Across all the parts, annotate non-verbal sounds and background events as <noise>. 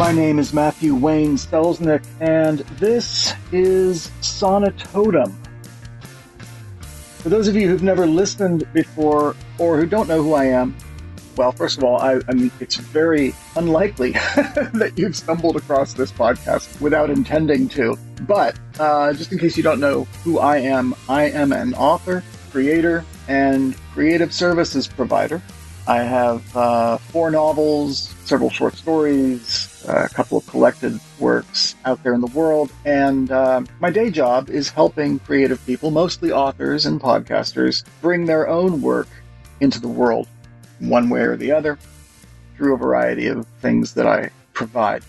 My name is Matthew Wayne Selznick, and this is Sonitotum. For those of you who've never listened before or who don't know who I am, well, first of all, I, I mean, it's very unlikely <laughs> that you've stumbled across this podcast without intending to. But uh, just in case you don't know who I am, I am an author, creator, and creative services provider. I have uh, four novels, several short stories, a couple of collected works out there in the world. And uh, my day job is helping creative people, mostly authors and podcasters, bring their own work into the world, one way or the other, through a variety of things that I provide.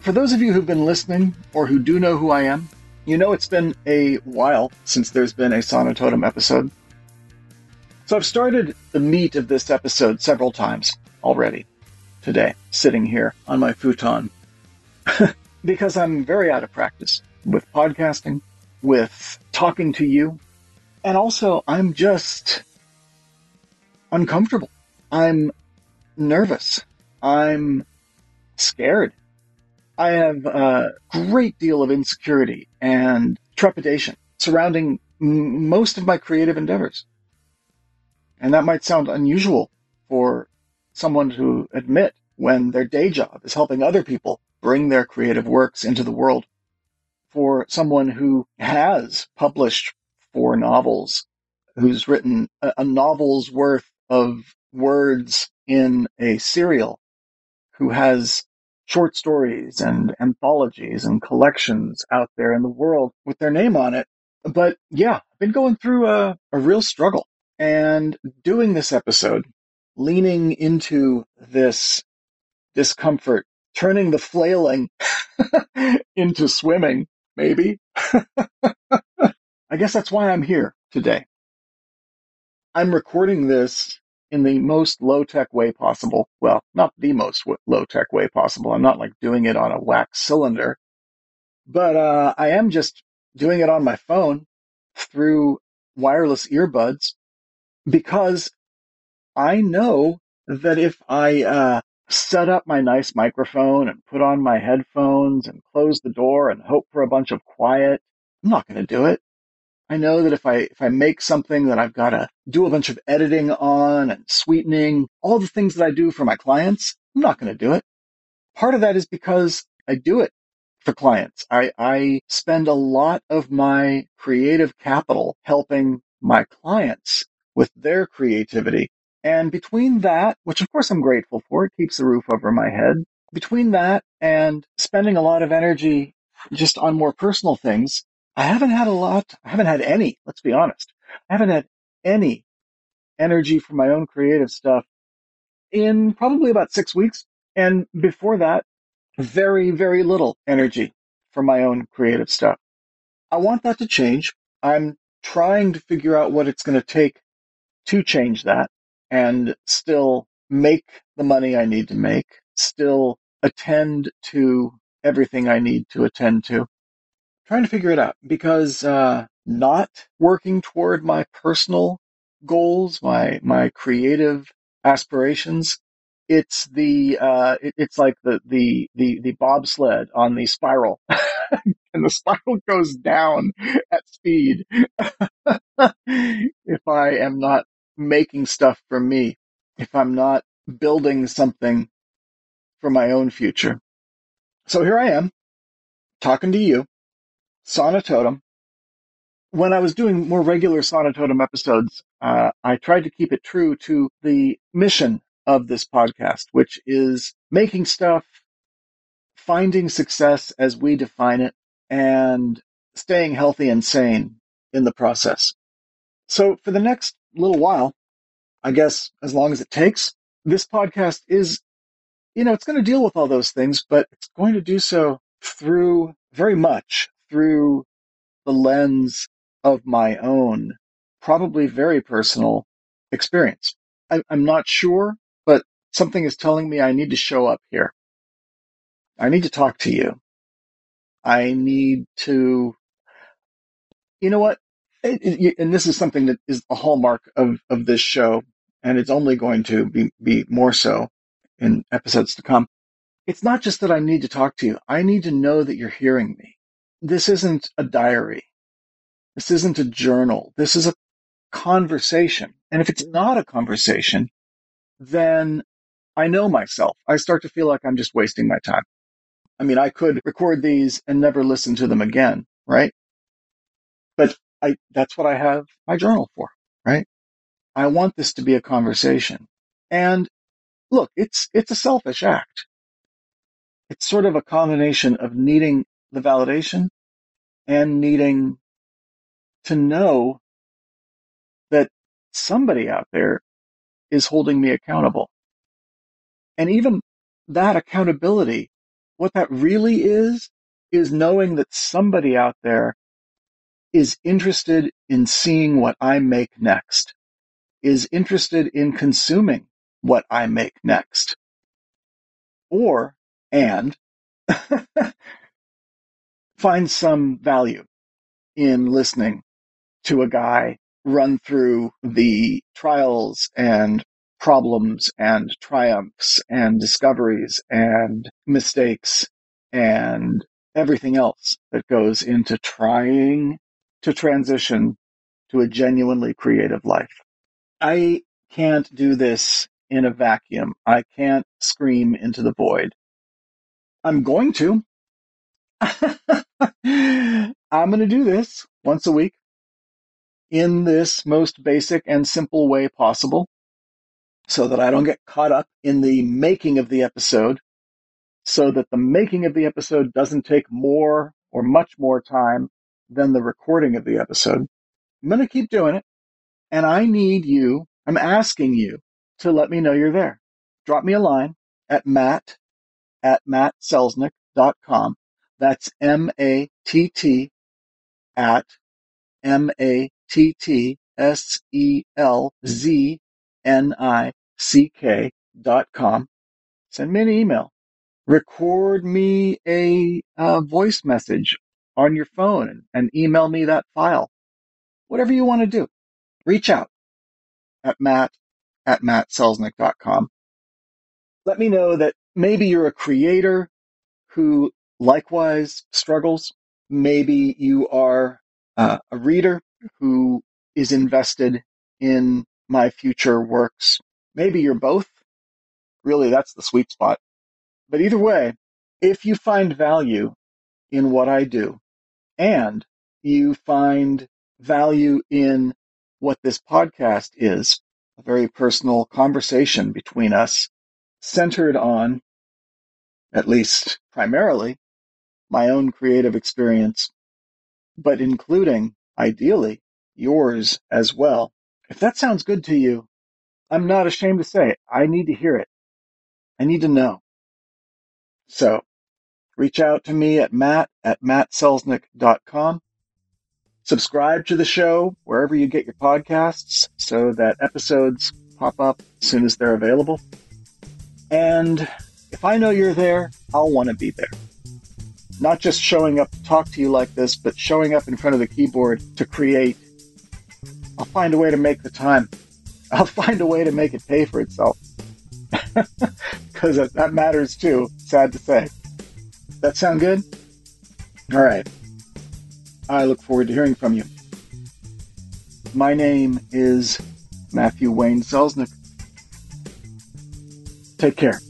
For those of you who've been listening or who do know who I am, you know it's been a while since there's been a Sonitotum episode. So I've started the meat of this episode several times already today, sitting here on my futon, <laughs> because I'm very out of practice with podcasting, with talking to you, and also I'm just uncomfortable. I'm nervous. I'm scared. I have a great deal of insecurity and trepidation surrounding m- most of my creative endeavors. And that might sound unusual for someone to admit when their day job is helping other people bring their creative works into the world. For someone who has published four novels, who's written a, a novel's worth of words in a serial, who has short stories and anthologies and collections out there in the world with their name on it. But yeah, I've been going through a, a real struggle and doing this episode leaning into this discomfort, turning the flailing <laughs> into swimming, maybe. <laughs> I guess that's why I'm here today. I'm recording this in the most low tech way possible. Well, not the most low tech way possible. I'm not like doing it on a wax cylinder, but uh, I am just doing it on my phone through wireless earbuds because I know that if I uh, set up my nice microphone and put on my headphones and close the door and hope for a bunch of quiet, I'm not going to do it. I know that if I if I make something that I've got to do a bunch of editing on and sweetening, all the things that I do for my clients, I'm not going to do it. Part of that is because I do it for clients. I, I spend a lot of my creative capital helping my clients with their creativity. And between that, which of course I'm grateful for, it keeps the roof over my head. Between that and spending a lot of energy just on more personal things, I haven't had a lot, I haven't had any, let's be honest. I haven't had any energy for my own creative stuff in probably about six weeks. And before that, very, very little energy for my own creative stuff. I want that to change. I'm trying to figure out what it's going to take to change that and still make the money I need to make, still attend to everything I need to attend to. trying to figure it out because uh, not working toward my personal goals, my my creative aspirations, it's the uh, it, it's like the the the the bobsled on the spiral, <laughs> and the spiral goes down at speed. <laughs> if I am not making stuff for me, if I'm not building something for my own future. So here I am, talking to you, Sonitotum. When I was doing more regular Sonitotum episodes, uh, I tried to keep it true to the mission of this podcast, which is making stuff, finding success as we define it, and staying healthy and sane in the process. So for the next little while, I guess as long as it takes, this podcast is, you know, it's going to deal with all those things, but it's going to do so through very much through the lens of my own, probably very personal experience. I, I'm not sure, but something is telling me I need to show up here. I need to talk to you. I need to, you know what? And this is something that is a hallmark of, of this show, and it's only going to be, be more so in episodes to come. it's not just that I need to talk to you. I need to know that you're hearing me. This isn't a diary. This isn't a journal. This is a conversation. And if it's not a conversation, then I know myself. I start to feel like I'm just wasting my time. I mean, I could record these and never listen to them again, right? But I, that's what I have my journal for, right? I want this to be a conversation. And look, it's, it's a selfish act. It's sort of a combination of needing the validation and needing to know that somebody out there is holding me accountable. And even that accountability, what that really is, is knowing that somebody out there is interested in seeing what I make next, is interested in consuming what I make next. Or, and, <laughs> find some value in listening to a guy run through the trials and problems and triumphs and discoveries and mistakes and everything else that goes into trying to transition to a genuinely creative life. I can't do this in a vacuum. I can't scream into the void. I'm going to. <laughs> I'm going to do this once a week in this most basic and simple way possible so that I don't get caught up in the making of the episode, so that the making of the episode doesn't take more or much more time than the recording of the episode. I'm going to keep doing it. And I need you, I'm asking you to let me know you're there. Drop me a line at matt at mattselznick.com. That's M A T T at M A T T S E L Z N I C K dot com. Send me an email. Record me a, a voice message on your phone and, email me that file. Whatever you want to do. Reach out at matt at mattselznick.com. Let me know that maybe you're a creator who likewise struggles. Maybe you are uh, a reader who is invested in my future works. Maybe you're both. Really, that's the sweet spot. But either way, if you find value in what I do and you find value in what this podcast is, a very personal conversation between us centered on, at least primarily, my own creative experience, but including, ideally, yours as well. If that sounds good to you, I'm not ashamed to say it. I need to hear it. I need to know. So reach out to me at matt at mattselznick.com. Subscribe to the show wherever you get your podcasts so that episodes pop up as soon as they're available. And if I know you're there, I'll want to be there. Not just showing up to talk to you like this, but showing up in front of the keyboard to create. I'll find a way to make the time. <laughs> I'll find a way to make it pay for itself. <laughs> Because that matters too, sad to say. That sound good? All right. I look forward to hearing from you. My name is Matthew Wayne Selznick. Take care.